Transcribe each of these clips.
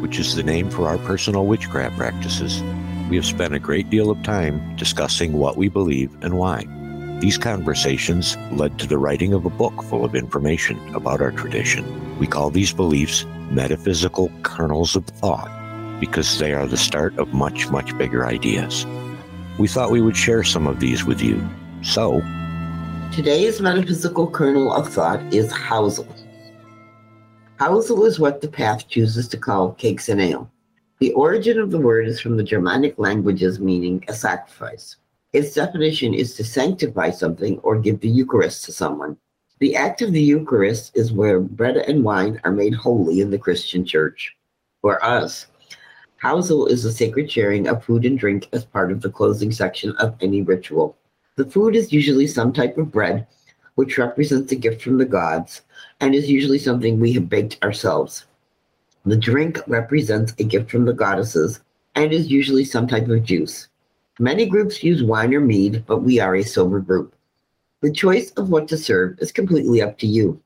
which is the name for our personal witchcraft practices, we have spent a great deal of time discussing what we believe and why. These conversations led to the writing of a book full of information about our tradition. We call these beliefs metaphysical kernels of thought because they are the start of much, much bigger ideas. We thought we would share some of these with you. So, today's metaphysical kernel of thought is housel. Housel is what the path chooses to call cakes and ale. The origin of the word is from the Germanic languages meaning a sacrifice. Its definition is to sanctify something or give the Eucharist to someone. The act of the Eucharist is where bread and wine are made holy in the Christian church. For us, Housel is a sacred sharing of food and drink as part of the closing section of any ritual. The food is usually some type of bread, which represents a gift from the gods, and is usually something we have baked ourselves. The drink represents a gift from the goddesses and is usually some type of juice. Many groups use wine or mead, but we are a sober group. The choice of what to serve is completely up to you.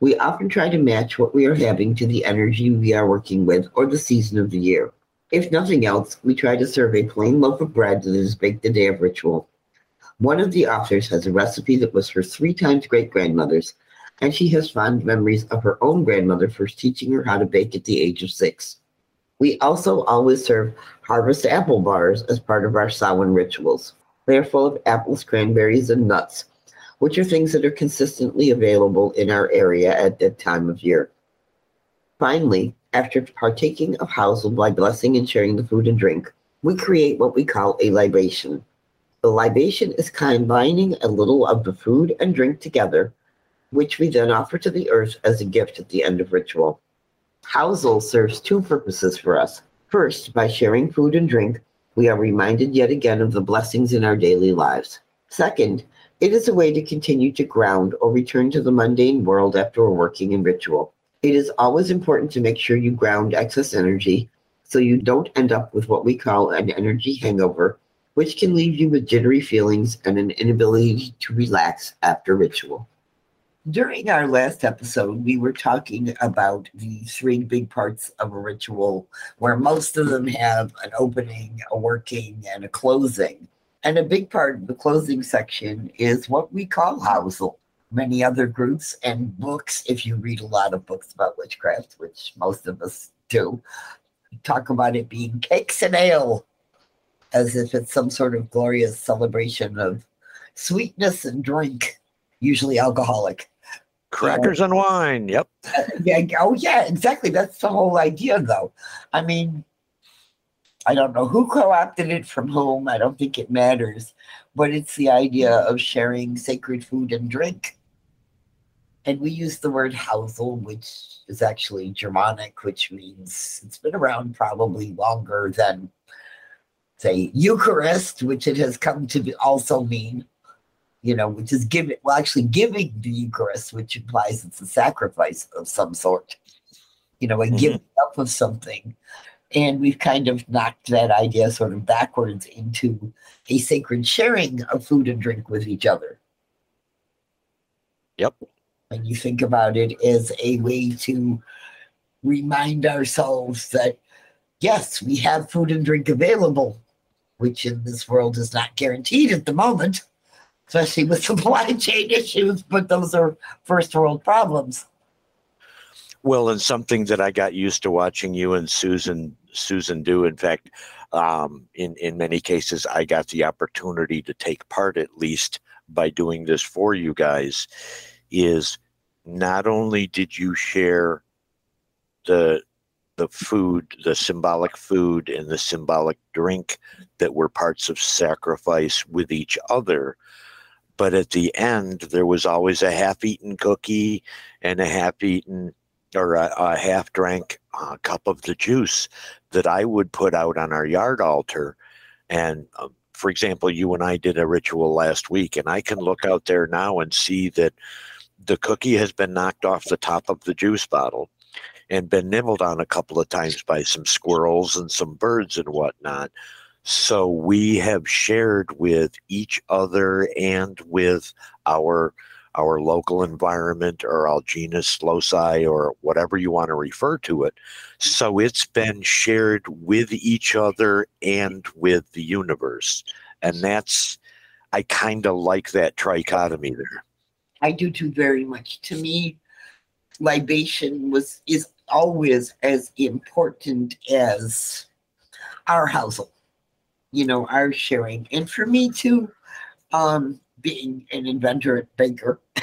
We often try to match what we are having to the energy we are working with or the season of the year. If nothing else, we try to serve a plain loaf of bread that is baked the day of ritual. One of the authors has a recipe that was her three times great grandmother's and she has fond memories of her own grandmother first teaching her how to bake at the age of six. We also always serve harvest apple bars as part of our Samhain rituals. They are full of apples, cranberries, and nuts, which are things that are consistently available in our area at that time of year. Finally, after partaking of housel by blessing and sharing the food and drink, we create what we call a libation. The libation is combining a little of the food and drink together which we then offer to the earth as a gift at the end of ritual. Housel serves two purposes for us. First, by sharing food and drink, we are reminded yet again of the blessings in our daily lives. Second, it is a way to continue to ground or return to the mundane world after working in ritual. It is always important to make sure you ground excess energy so you don't end up with what we call an energy hangover, which can leave you with jittery feelings and an inability to relax after ritual. During our last episode, we were talking about the three big parts of a ritual, where most of them have an opening, a working, and a closing. And a big part of the closing section is what we call housel. Many other groups and books, if you read a lot of books about witchcraft, which most of us do, talk about it being cakes and ale, as if it's some sort of glorious celebration of sweetness and drink usually alcoholic. Crackers and wine. Yep. Yeah. Oh, yeah. Exactly. That's the whole idea, though. I mean, I don't know who co-opted it from whom. I don't think it matters, but it's the idea of sharing sacred food and drink. And we use the word Housel, which is actually Germanic, which means it's been around probably longer than, say, Eucharist, which it has come to also mean you know, which is giving, well, actually giving the Eucharist, which implies it's a sacrifice of some sort, you know, a mm-hmm. giving up of something. And we've kind of knocked that idea sort of backwards into a sacred sharing of food and drink with each other. Yep. And you think about it as a way to remind ourselves that, yes, we have food and drink available, which in this world is not guaranteed at the moment especially with supply chain issues, but those are first world problems. Well, and something that I got used to watching you and Susan Susan do. In fact, um, in in many cases, I got the opportunity to take part at least by doing this for you guys. Is not only did you share the the food, the symbolic food, and the symbolic drink that were parts of sacrifice with each other, but at the end there was always a half-eaten cookie and a half-eaten or a, a half drank uh, cup of the juice that I would put out on our yard altar. And uh, for example, you and I did a ritual last week, and I can look out there now and see that the cookie has been knocked off the top of the juice bottle and been nibbled on a couple of times by some squirrels and some birds and whatnot. So we have shared with each other and with our our local environment or our genius loci or whatever you want to refer to it. So it's been shared with each other and with the universe. And that's, I kind of like that trichotomy there. I do too very much. To me, libation was is always as important as our housel, you know, our sharing. And for me too, um, being an inventor and Baker,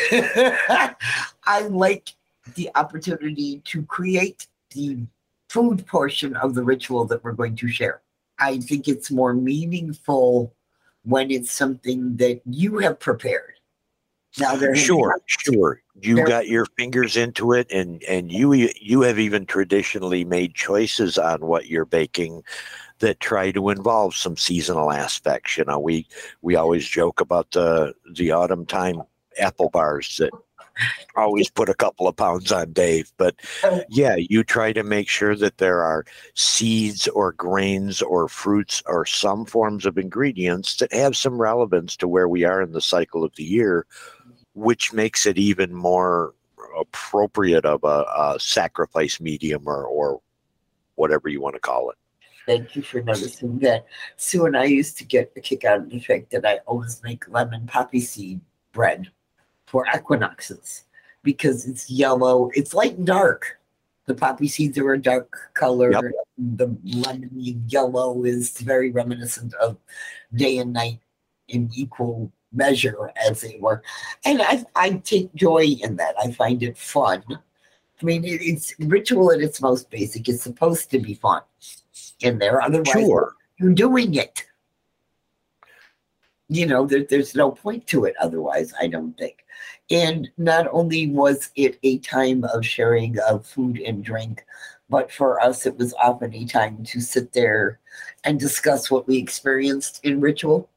I like the opportunity to create the food portion of the ritual that we're going to share. I think it's more meaningful when it's something that you have prepared. Now there sure, sure. You got your fingers into it, and and you you have even traditionally made choices on what you're baking that try to involve some seasonal aspects. You know, we we always joke about the the autumn time apple bars that always put a couple of pounds on Dave. But oh. yeah, you try to make sure that there are seeds or grains or fruits or some forms of ingredients that have some relevance to where we are in the cycle of the year, which makes it even more appropriate of a, a sacrifice medium or, or whatever you want to call it. Thank you for noticing that. Sue and I used to get a kick out of the fact that I always make lemon poppy seed bread for equinoxes because it's yellow. It's light and dark. The poppy seeds are a dark color. Yep. The lemony yellow is very reminiscent of day and night in equal measure, as they were. And I, I take joy in that. I find it fun. I mean, it, it's ritual at its most basic. It's supposed to be fun in there. Otherwise, sure. you're doing it. You know, there, there's no point to it otherwise, I don't think. And not only was it a time of sharing of food and drink, but for us, it was often a time to sit there and discuss what we experienced in ritual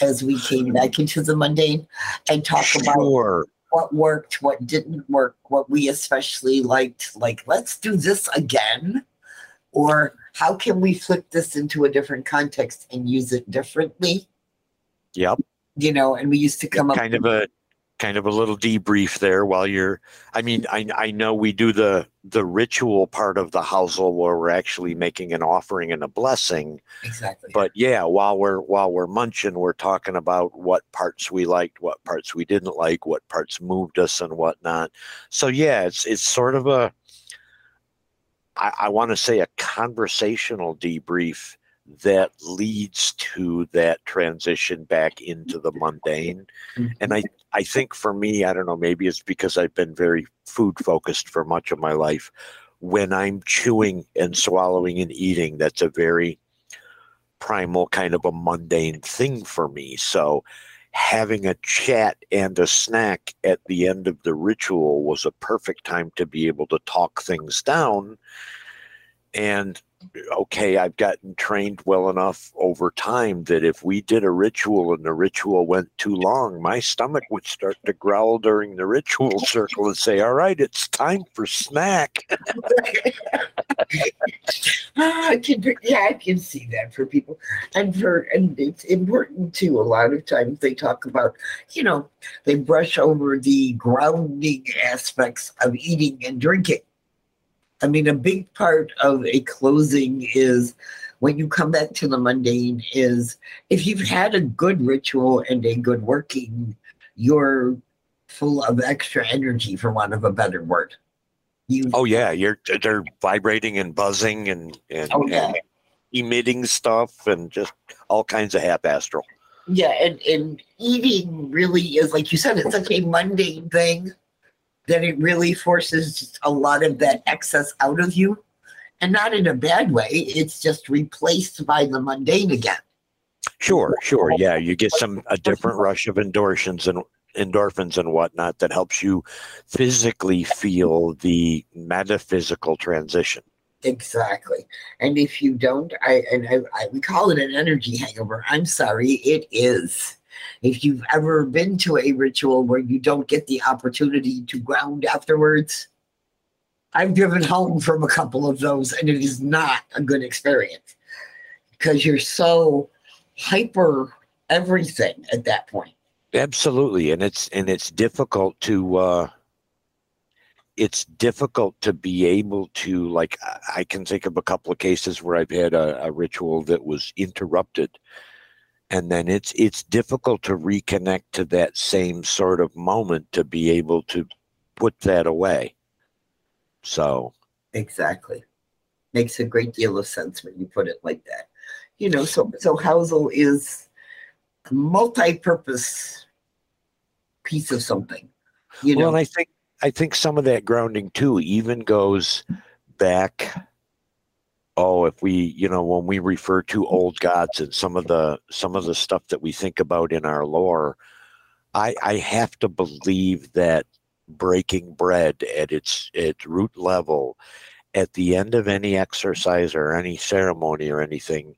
as we came back into the mundane and talk sure. about what worked, what didn't work, what we especially liked. Like, let's do this again. Or how can we flip this into a different context and use it differently? Yep. You know, and we used to come kind up kind of a kind of a little debrief there while you're I mean, I I know we do the the ritual part of the housel where we're actually making an offering and a blessing. Exactly. But yeah, while we're while we're munching, we're talking about what parts we liked, what parts we didn't like, what parts moved us and whatnot. So yeah, it's it's sort of a I, I want to say a conversational debrief that leads to that transition back into the mundane. And. I, I think for me, I don't know, maybe it's because I've been very food focused for much of my life. When I'm chewing and swallowing and eating, that's a very primal kind of a mundane thing for me. So having a chat and a snack at the end of the ritual was a perfect time to be able to talk things down. And okay, I've gotten trained well enough over time that if we did a ritual and the ritual went too long, my stomach would start to growl during the ritual circle and say, All right, it's time for snack. I can, yeah, I can see that for people. And for and it's important too. A lot of times they talk about, you know, they brush over the grounding aspects of eating and drinking I mean, a big part of a closing is when you come back to the mundane is if you've had a good ritual and a good working, you're full of extra energy, for want of a better word. You, oh yeah, you're they're vibrating and buzzing and and, oh, yeah. and emitting stuff and just all kinds of half astral. Yeah, and and eating really is like you said, it's such a mundane thing then it really forces a lot of that excess out of you. And not in a bad way, it's just replaced by the mundane again. Sure, sure. Yeah, you get some a different rush of endorphins and endorphins and whatnot that helps you physically feel the metaphysical transition. Exactly. And if you don't, I and I, I, we call it an energy hangover. I'm sorry, it is. If you've ever been to a ritual where you don't get the opportunity to ground afterwards, I've driven home from a couple of those, and it is not a good experience because you're so hyper everything at that point. Absolutely, and it's and it's difficult to uh, it's difficult to be able to like I can think of a couple of cases where I've had a, a ritual that was interrupted, and then it's it's difficult to reconnect to that same sort of moment to be able to put that away. So exactly makes a great deal of sense when you put it like that. You know, so so Housel is a multi-purpose piece of something. You know, well, I think I think some of that grounding too even goes back. Oh, if we, you know, when we refer to old gods and some of the some of the stuff that we think about in our lore, I I have to believe that breaking bread at its its root level at the end of any exercise or any ceremony or anything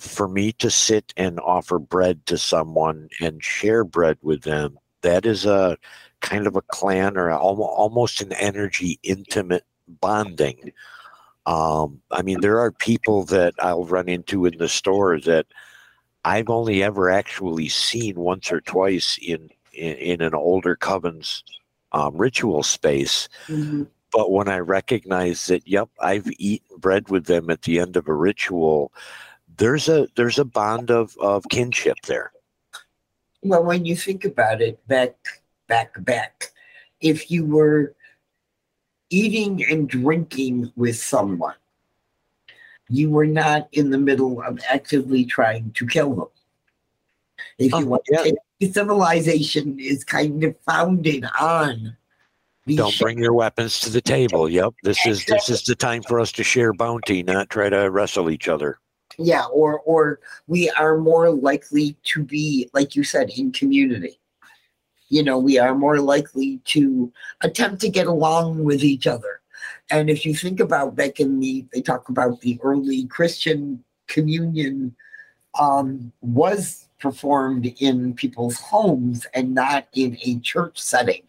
for me to sit and offer bread to someone and share bread with them that is a kind of a clan or almost an energy intimate bonding um, i mean there are people that i'll run into in the store that i've only ever actually seen once or twice in in, in an older coven's um, ritual space. Mm-hmm. But when I recognize that, yep, I've eaten bread with them at the end of a ritual, there's a there's a bond of of kinship there. Well, when you think about it, back back back, if you were eating and drinking with someone, you were not in the middle of actively trying to kill them. If you oh, want yeah. to take civilization is kind of founded on don't bring your weapons to the table. Yep. This is this is the time for us to share bounty, not try to wrestle each other. Yeah, or or we are more likely to be, like you said, in community. You know, we are more likely to attempt to get along with each other. And if you think about back in the, they talk about the early Christian communion um, was performed in people's homes and not in a church setting.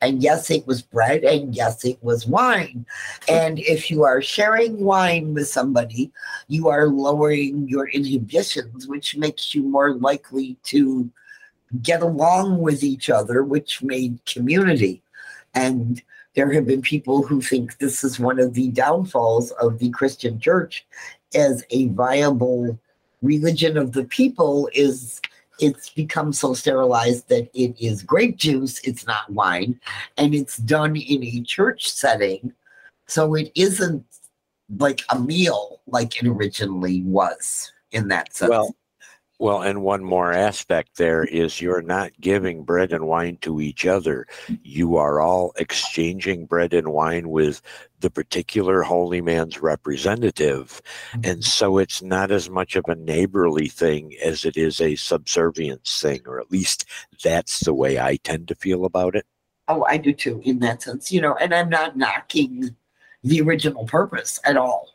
And yes, it was bread, and yes, it was wine. And if you are sharing wine with somebody, you are lowering your inhibitions, which makes you more likely to get along with each other, which made community. And there have been people who think this is one of the downfalls of the Christian church as a viable religion of the people is it's become so sterilized that it is grape juice, it's not wine, and it's done in a church setting. So it isn't like a meal like it originally was in that sense. Well, well, and one more aspect there is you're not giving bread and wine to each other. You are all exchanging bread and wine with the particular holy man's representative. And mm-hmm. so it's not as much of a neighborly thing as it is a subservience thing, or at least that's the way I tend to feel about it. Oh, I do too, in that sense, you know, and I'm not knocking the original purpose at all.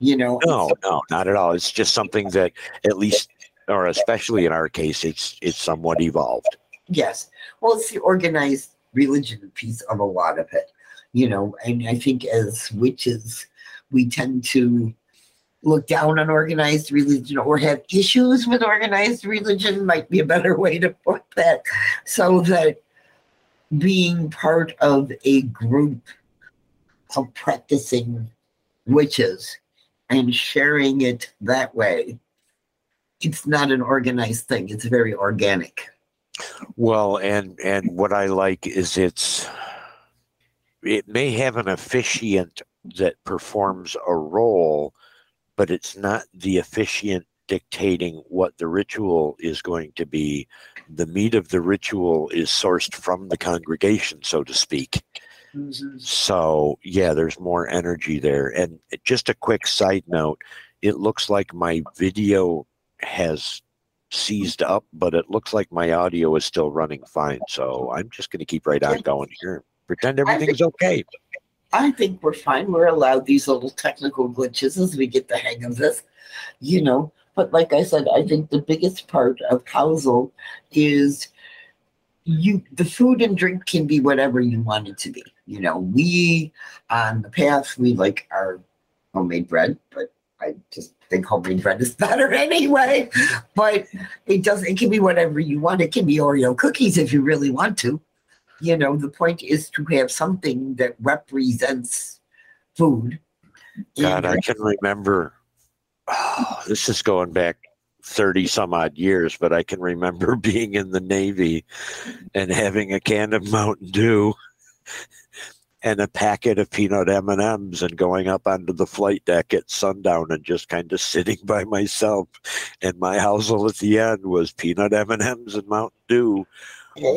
You know, no, no, not at all. It's just something that at least or especially in our case, it's it's somewhat evolved. Yes. Well, it's the organized religion piece of a lot of it, you know, and I think as witches, we tend to look down on organized religion or have issues with organized religion might be a better way to put that so that being part of a group of practicing witches and sharing it that way it's not an organized thing. It's very organic. Well, and and what I like is it's it may have an officiant that performs a role, but it's not the officiant dictating what the ritual is going to be. The meat of the ritual is sourced from the congregation, so to speak. Mm-hmm. So, yeah, there's more energy there. And just a quick side note it looks like my video has seized up, but it looks like my audio is still running fine. So I'm just going to keep right on going here. Pretend everything's okay. I think we're fine. We're allowed these little technical glitches as we get the hang of this, you know. But like I said, I think the biggest part of Housel is you the food and drink can be whatever you want it to be. You know, we on the path we like our homemade bread, but I just think homemade bread is better anyway. But it does it can be whatever you want. It can be Oreo cookies if you really want to. You know, the point is to have something that represents food. God, I can remember oh, this is going back 30 some odd years, but I can remember being in the Navy and having a can of Mountain Dew and a packet of peanut M&Ms and going up onto the flight deck at sundown and just kind of sitting by myself. And my housel at the end was peanut M&Ms and Mountain Dew.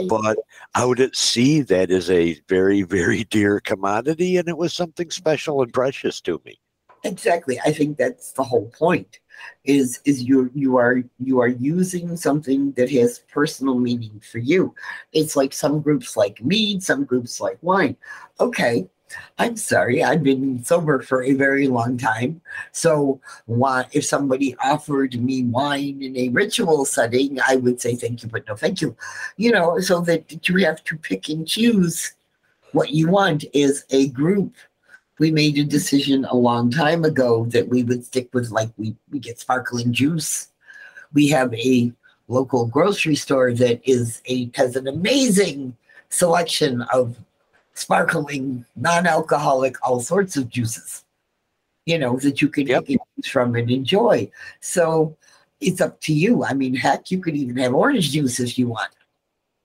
But out at sea that is a very very dear commodity and it was something special and precious to me. Exactly. I think that's the whole point is is you you are you are using something that has personal meaning for you. It's like some groups like mead some groups like wine. Okay i'm sorry i've been sober for a very long time. So why if somebody offered me wine in a ritual setting i would say thank you but no thank you. You know so that you have to pick and choose what you want is a group we made a decision a long time ago that we would stick with like we, we get sparkling juice. We have a local grocery store that is a has an amazing selection of sparkling, non-alcoholic, all sorts of juices. You know, that you can yep. choose from and enjoy. So it's up to you. I mean, heck, you could even have orange juice if you want.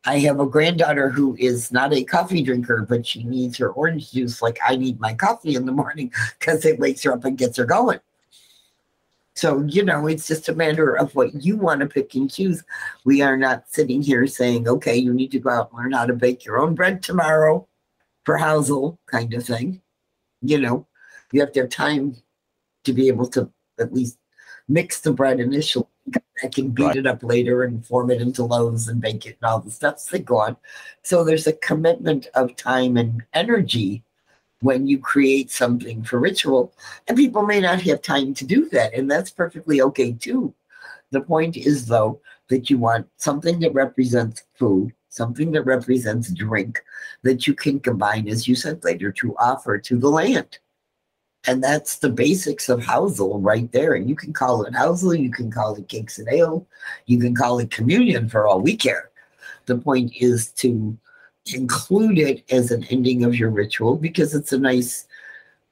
I have a granddaughter who is not a coffee drinker, but she needs her orange juice like I need my coffee in the morning because it wakes her up and gets her going. So, you know, it's just a matter of what you want to pick and choose. We are not sitting here saying, okay, you need to go out and learn how to bake your own bread tomorrow for Housel kind of thing. You know, you have to have time to be able to at least mix the bread initially I can beat right. it up later and form it into loaves and bake it and all the stuffs that go on. So there's a commitment of time and energy when you create something for ritual. And people may not have time to do that, and that's perfectly okay too. The point is, though, that you want something that represents food, something that represents drink, that you can combine, as you said later, to offer to the land. And that's the basics of Housel right there. And you can call it Housel, you can call it Cakes and Ale, you can call it Communion for all we care. The point is to include it as an ending of your ritual because it's a nice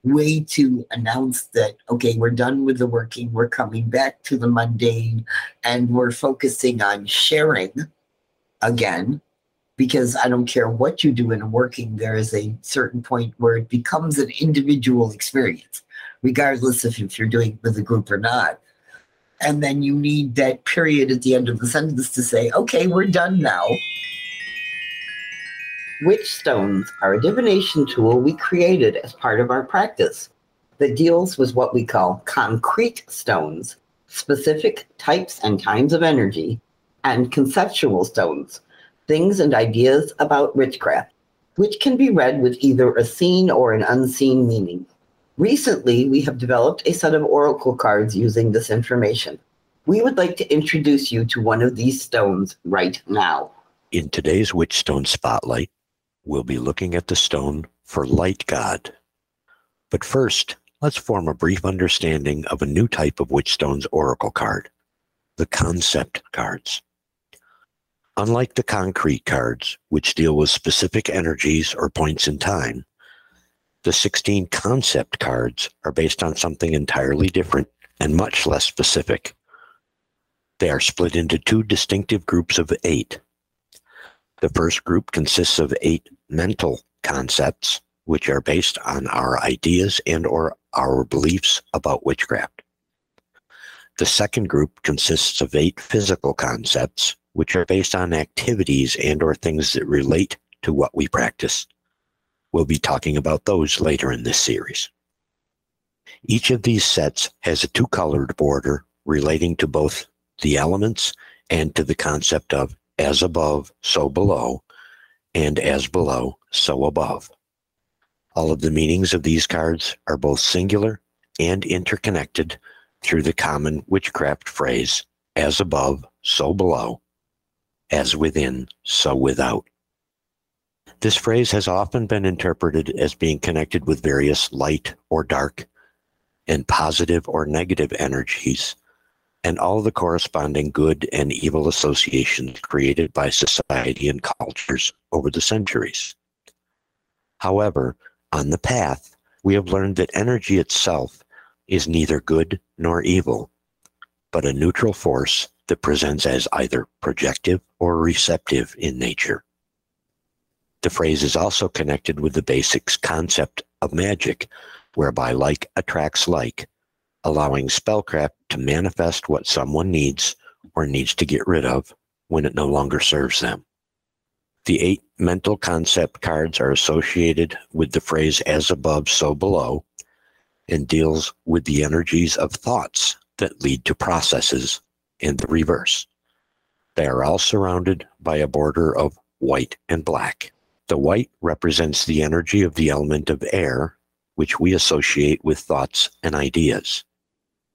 way to announce that, okay, we're done with the working, we're coming back to the mundane, and we're focusing on sharing again because I don't care what you do in working, there is a certain point where it becomes an individual experience, regardless of if you're doing with a group or not. And then you need that period at the end of the sentence to say, okay, we're done now. Witch stones are a divination tool we created as part of our practice that deals with what we call concrete stones, specific types and kinds of energy, and conceptual stones things and ideas about witchcraft, which can be read with either a seen or an unseen meaning. Recently, we have developed a set of oracle cards using this information. We would like to introduce you to one of these stones right now. In today's Witchstone Spotlight, we'll be looking at the stone for Light God. But first, let's form a brief understanding of a new type of Witchstone's oracle card the concept cards. Unlike the concrete cards, which deal with specific energies or points in time, the 16 concept cards are based on something entirely different and much less specific. They are split into two distinctive groups of eight. The first group consists of eight mental concepts, which are based on our ideas and or our beliefs about witchcraft. The second group consists of eight physical concepts, which are based on activities and or things that relate to what we practice. We'll be talking about those later in this series. Each of these sets has a two-colored border relating to both the elements and to the concept of as above, so below, and as below, so above. All of the meanings of these cards are both singular and interconnected through the common witchcraft phrase, as above, so below, as within, so without. This phrase has often been interpreted as being connected with various light or dark and positive or negative energies and all the corresponding good and evil associations created by society and cultures over the centuries. However, on the path, we have learned that energy itself is neither good nor evil, but a neutral force that presents as either projective or receptive in nature. The phrase is also connected with the basics concept of magic, whereby like attracts like, allowing spellcraft to manifest what someone needs or needs to get rid of when it no longer serves them. The eight mental concept cards are associated with the phrase as above, so below, and deals with the energies of thoughts that lead to processes in the reverse. They are all surrounded by a border of white and black. The white represents the energy of the element of air, which we associate with thoughts and ideas.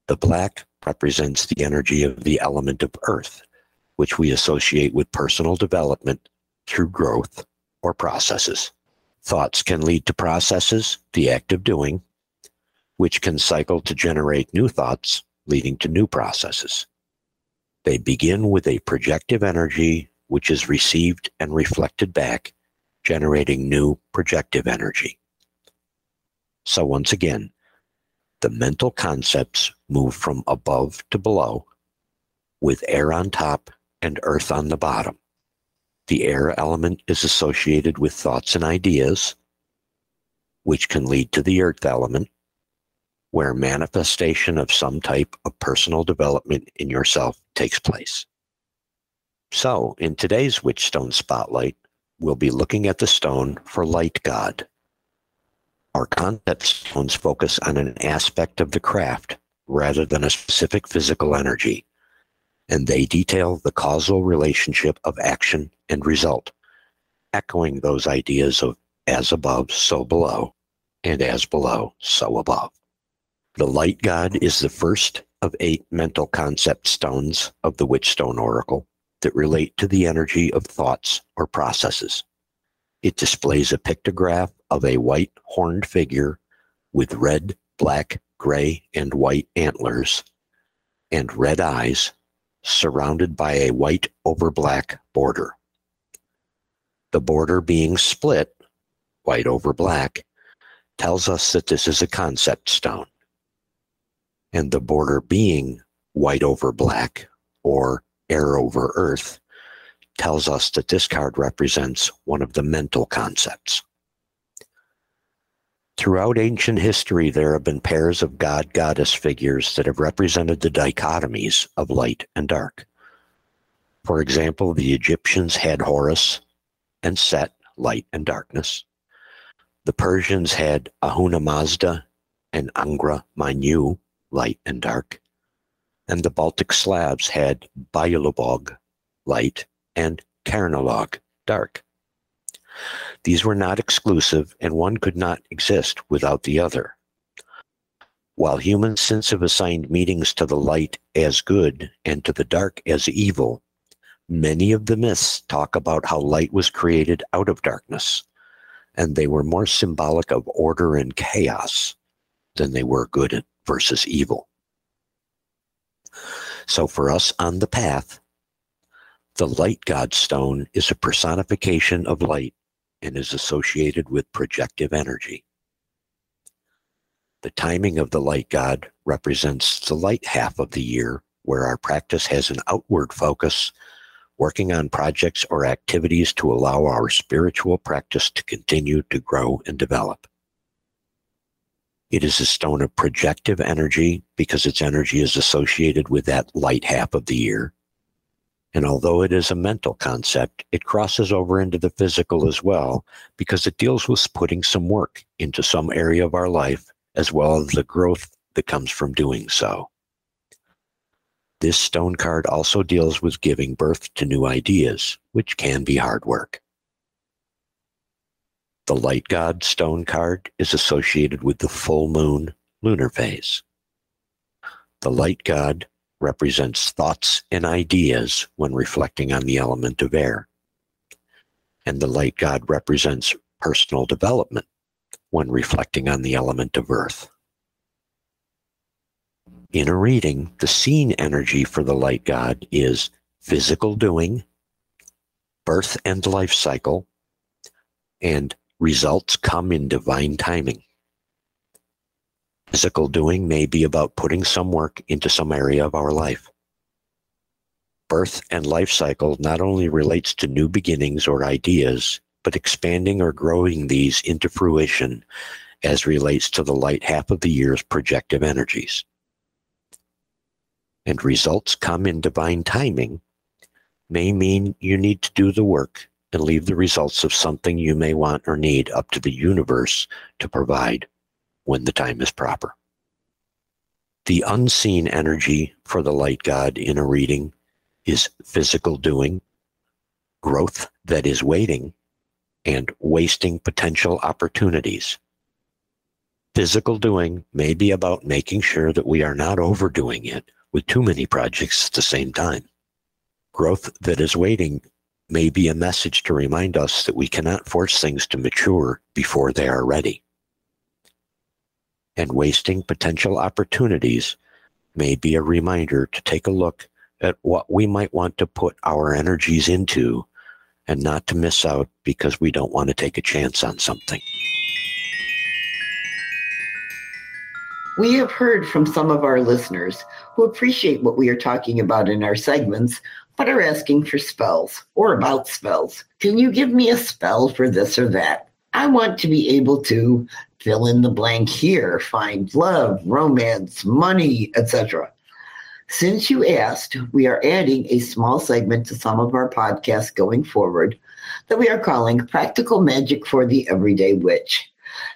The black represents the energy of the element of earth, which we associate with personal development through growth or processes. Thoughts can lead to processes, the act of doing, which can cycle to generate new thoughts, leading to new processes. They begin with a projective energy, which is received and reflected back, generating new projective energy. So, once again, the mental concepts move from above to below, with air on top and earth on the bottom. The air element is associated with thoughts and ideas, which can lead to the earth element, where manifestation of some type of personal development in yourself takes place. So, in today's Witchstone Spotlight, we'll be looking at the stone for Light God. Our concept stones focus on an aspect of the craft rather than a specific physical energy, and they detail the causal relationship of action and result, echoing those ideas of as above, so below, and as below, so above. The light god is the first of eight mental concept stones of the Witchstone Oracle that relate to the energy of thoughts or processes. It displays a pictograph of a white horned figure with red, black, gray, and white antlers and red eyes surrounded by a white over black border. The border being split, white over black, tells us that this is a concept stone. And the border being white over black or air over earth tells us that this card represents one of the mental concepts. Throughout ancient history, there have been pairs of god goddess figures that have represented the dichotomies of light and dark. For example, the Egyptians had Horus and Set, light and darkness. The Persians had Ahura Mazda and Angra Mainyu, light and dark. And the Baltic Slavs had Byalobog, light, and Chernobog, dark. These were not exclusive, and one could not exist without the other. While humans since have assigned meanings to the light as good and to the dark as evil, many of the myths talk about how light was created out of darkness, and they were more symbolic of order and chaos than they were good versus evil. So for us on the path, the light god stone is a personification of light and is associated with projective energy. The timing of the light god represents the light half of the year where our practice has an outward focus, working on projects or activities to allow our spiritual practice to continue to grow and develop. It is a stone of projective energy because its energy is associated with that light half of the year. And although it is a mental concept, it crosses over into the physical as well because it deals with putting some work into some area of our life as well as the growth that comes from doing so. This stone card also deals with giving birth to new ideas, which can be hard work. The light god stone card is associated with the full moon lunar phase. The light god represents thoughts and ideas when reflecting on the element of air. And the light god represents personal development when reflecting on the element of earth. In a reading, the seen energy for the light god is physical doing, birth and life cycle, and results come in divine timing. Physical doing may be about putting some work into some area of our life. Birth and life cycle not only relates to new beginnings or ideas, but expanding or growing these into fruition as relates to the light half of the year's projective energies. And results come in divine timing may mean you need to do the work and leave the results of something you may want or need up to the universe to provide when the time is proper. The unseen energy for the light god in a reading is physical doing, growth that is waiting, and wasting potential opportunities. Physical doing may be about making sure that we are not overdoing it with too many projects at the same time. Growth that is waiting may be a message to remind us that we cannot force things to mature before they are ready and wasting potential opportunities may be a reminder to take a look at what we might want to put our energies into and not to miss out because we don't want to take a chance on something. We have heard from some of our listeners who appreciate what we are talking about in our segments, but are asking for spells or about spells. Can you give me a spell for this or that? I want to be able to fill in the blank here, find love, romance, money, etc. Since you asked, we are adding a small segment to some of our podcasts going forward that we are calling Practical Magic for the Everyday Witch.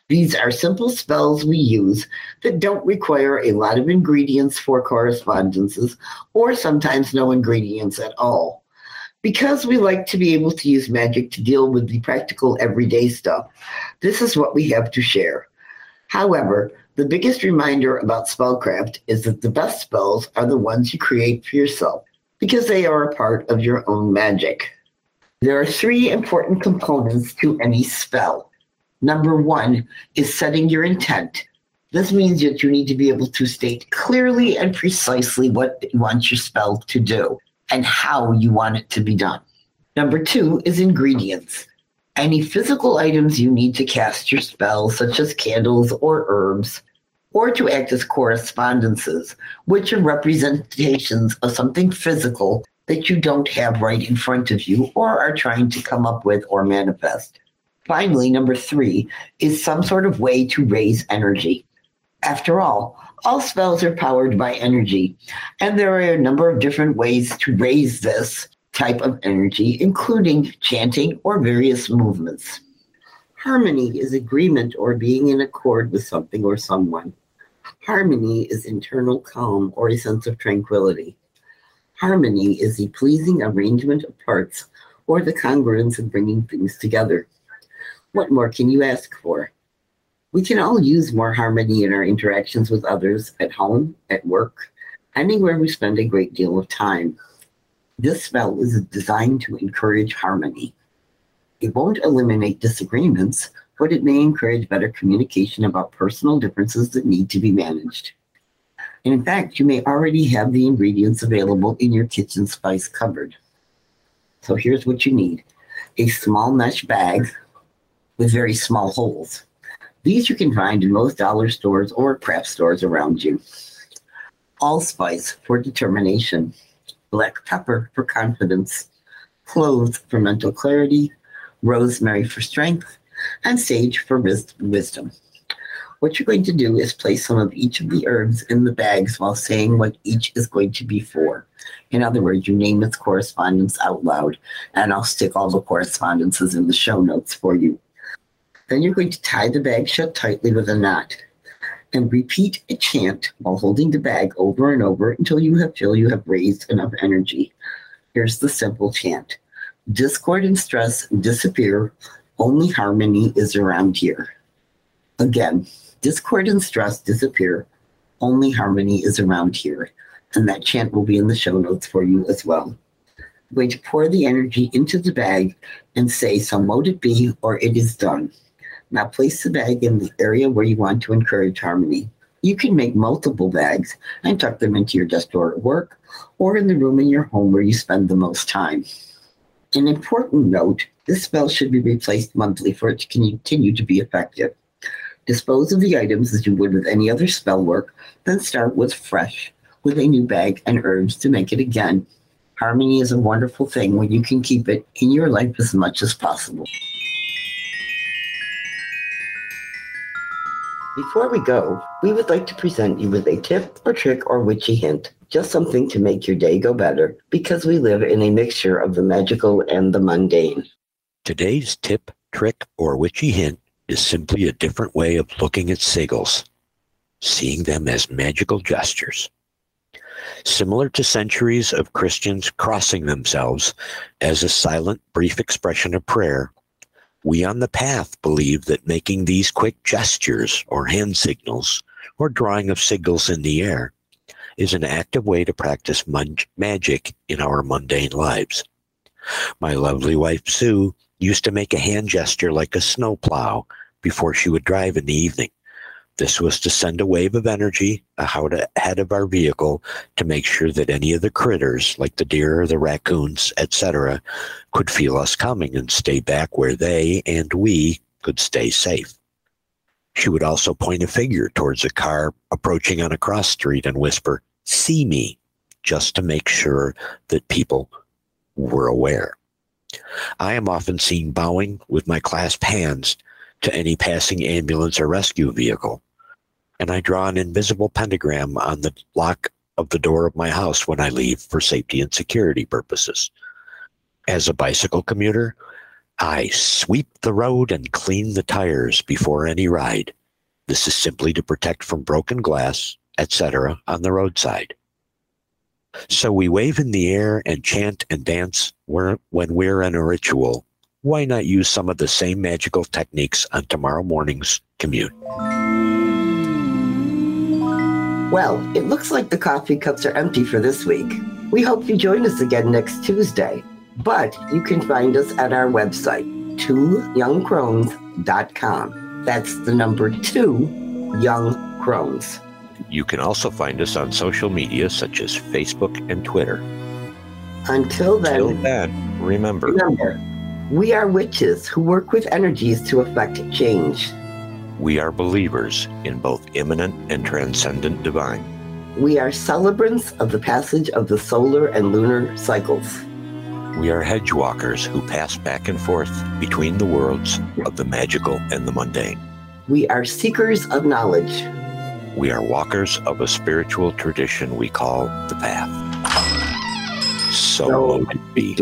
These are simple spells we use that don't require a lot of ingredients for correspondences or sometimes no ingredients at all. Because we like to be able to use magic to deal with the practical everyday stuff, this is what we have to share. However, the biggest reminder about spellcraft is that the best spells are the ones you create for yourself because they are a part of your own magic. There are three important components to any spell. Number one is setting your intent. This means that you need to be able to state clearly and precisely what you want your spell to do and how you want it to be done. Number two is ingredients. Any physical items you need to cast your spell, such as candles or herbs, or to act as correspondences, which are representations of something physical that you don't have right in front of you or are trying to come up with or manifest. Finally, number three is some sort of way to raise energy. After all, all spells are powered by energy, and there are a number of different ways to raise this type of energy, including chanting or various movements. Harmony is agreement or being in accord with something or someone. Harmony is internal calm or a sense of tranquility. Harmony is a pleasing arrangement of parts or the congruence of bringing things together. What more can you ask for? We can all use more harmony in our interactions with others at home, at work, anywhere we spend a great deal of time. This spell is designed to encourage harmony. It won't eliminate disagreements, but it may encourage better communication about personal differences that need to be managed. And in fact, you may already have the ingredients available in your kitchen spice cupboard. So here's what you need a small mesh bag with very small holes. These you can find in most dollar stores or craft stores around you. Allspice for determination, black pepper for confidence, cloves for mental clarity, rosemary for strength, and sage for wisdom. What you're going to do is place some of each of the herbs in the bags while saying what each is going to be for. In other words, you name its correspondence out loud, and I'll stick all the correspondences in the show notes for you. Then you're going to tie the bag shut tightly with a knot. and repeat a chant while holding the bag over and over until you have feel you have raised enough energy. Here's the simple chant. Discord and stress disappear. Only harmony is around here. Again, discord and stress disappear. Only harmony is around here. And that chant will be in the show notes for you as well. I'm going to pour the energy into the bag and say, So mote it be, or it is done. Now place the bag in the area where you want to encourage harmony. You can make multiple bags and tuck them into your desk drawer at work or in the room in your home where you spend the most time. An important note this spell should be replaced monthly for it to continue to be effective. Dispose of the items as you would with any other spell work, then start with fresh, with a new bag and herbs to make it again. Harmony is a wonderful thing when you can keep it in your life as much as possible. Before we go, we would like to present you with a tip or trick or witchy hint, just something to make your day go better, because we live in a mixture of the magical and the mundane. Today's tip, trick, or witchy hint is simply a different way of looking at sigils, seeing them as magical gestures. Similar to centuries of Christians crossing themselves as a silent, brief expression of prayer, we on the path believe that making these quick gestures or hand signals or drawing of sigils in the air is an active way to practice magic in our mundane lives. My lovely wife Sue used to make a hand gesture like a snowplow before she would drive in the evening. This was to send a wave of energy ahead of our vehicle to make sure that any of the critters, like the deer, the raccoons, etc., could feel us coming and stay back where they and we could stay safe. She would also point a finger towards a car approaching on a cross street and whisper, See me, just to make sure that people were aware. I am often seen bowing with my clasped hands to any passing ambulance or rescue vehicle and I draw an invisible pentagram on the lock of the door of my house when I leave for safety and security purposes. As a bicycle commuter, I sweep the road and clean the tires before any ride. This is simply to protect from broken glass, etc., on the roadside. So we wave in the air and chant and dance when we're in a ritual. Why not use some of the same magical techniques on tomorrow morning's commute? Well, it looks like the coffee cups are empty for this week. We hope you join us again next Tuesday. But you can find us at our website, twoyoungcrones.com. That's the number two, Young Crones. You can also find us on social media such as Facebook and Twitter. Until then, Until then remember, remember, we are witches who work with energies to effect change. We are believers in both immanent and transcendent divine. We are celebrants of the passage of the solar and lunar cycles. We are hedge walkers who pass back and forth between the worlds of the magical and the mundane. We are seekers of knowledge. We are walkers of a spiritual tradition we call the path. So, so it be.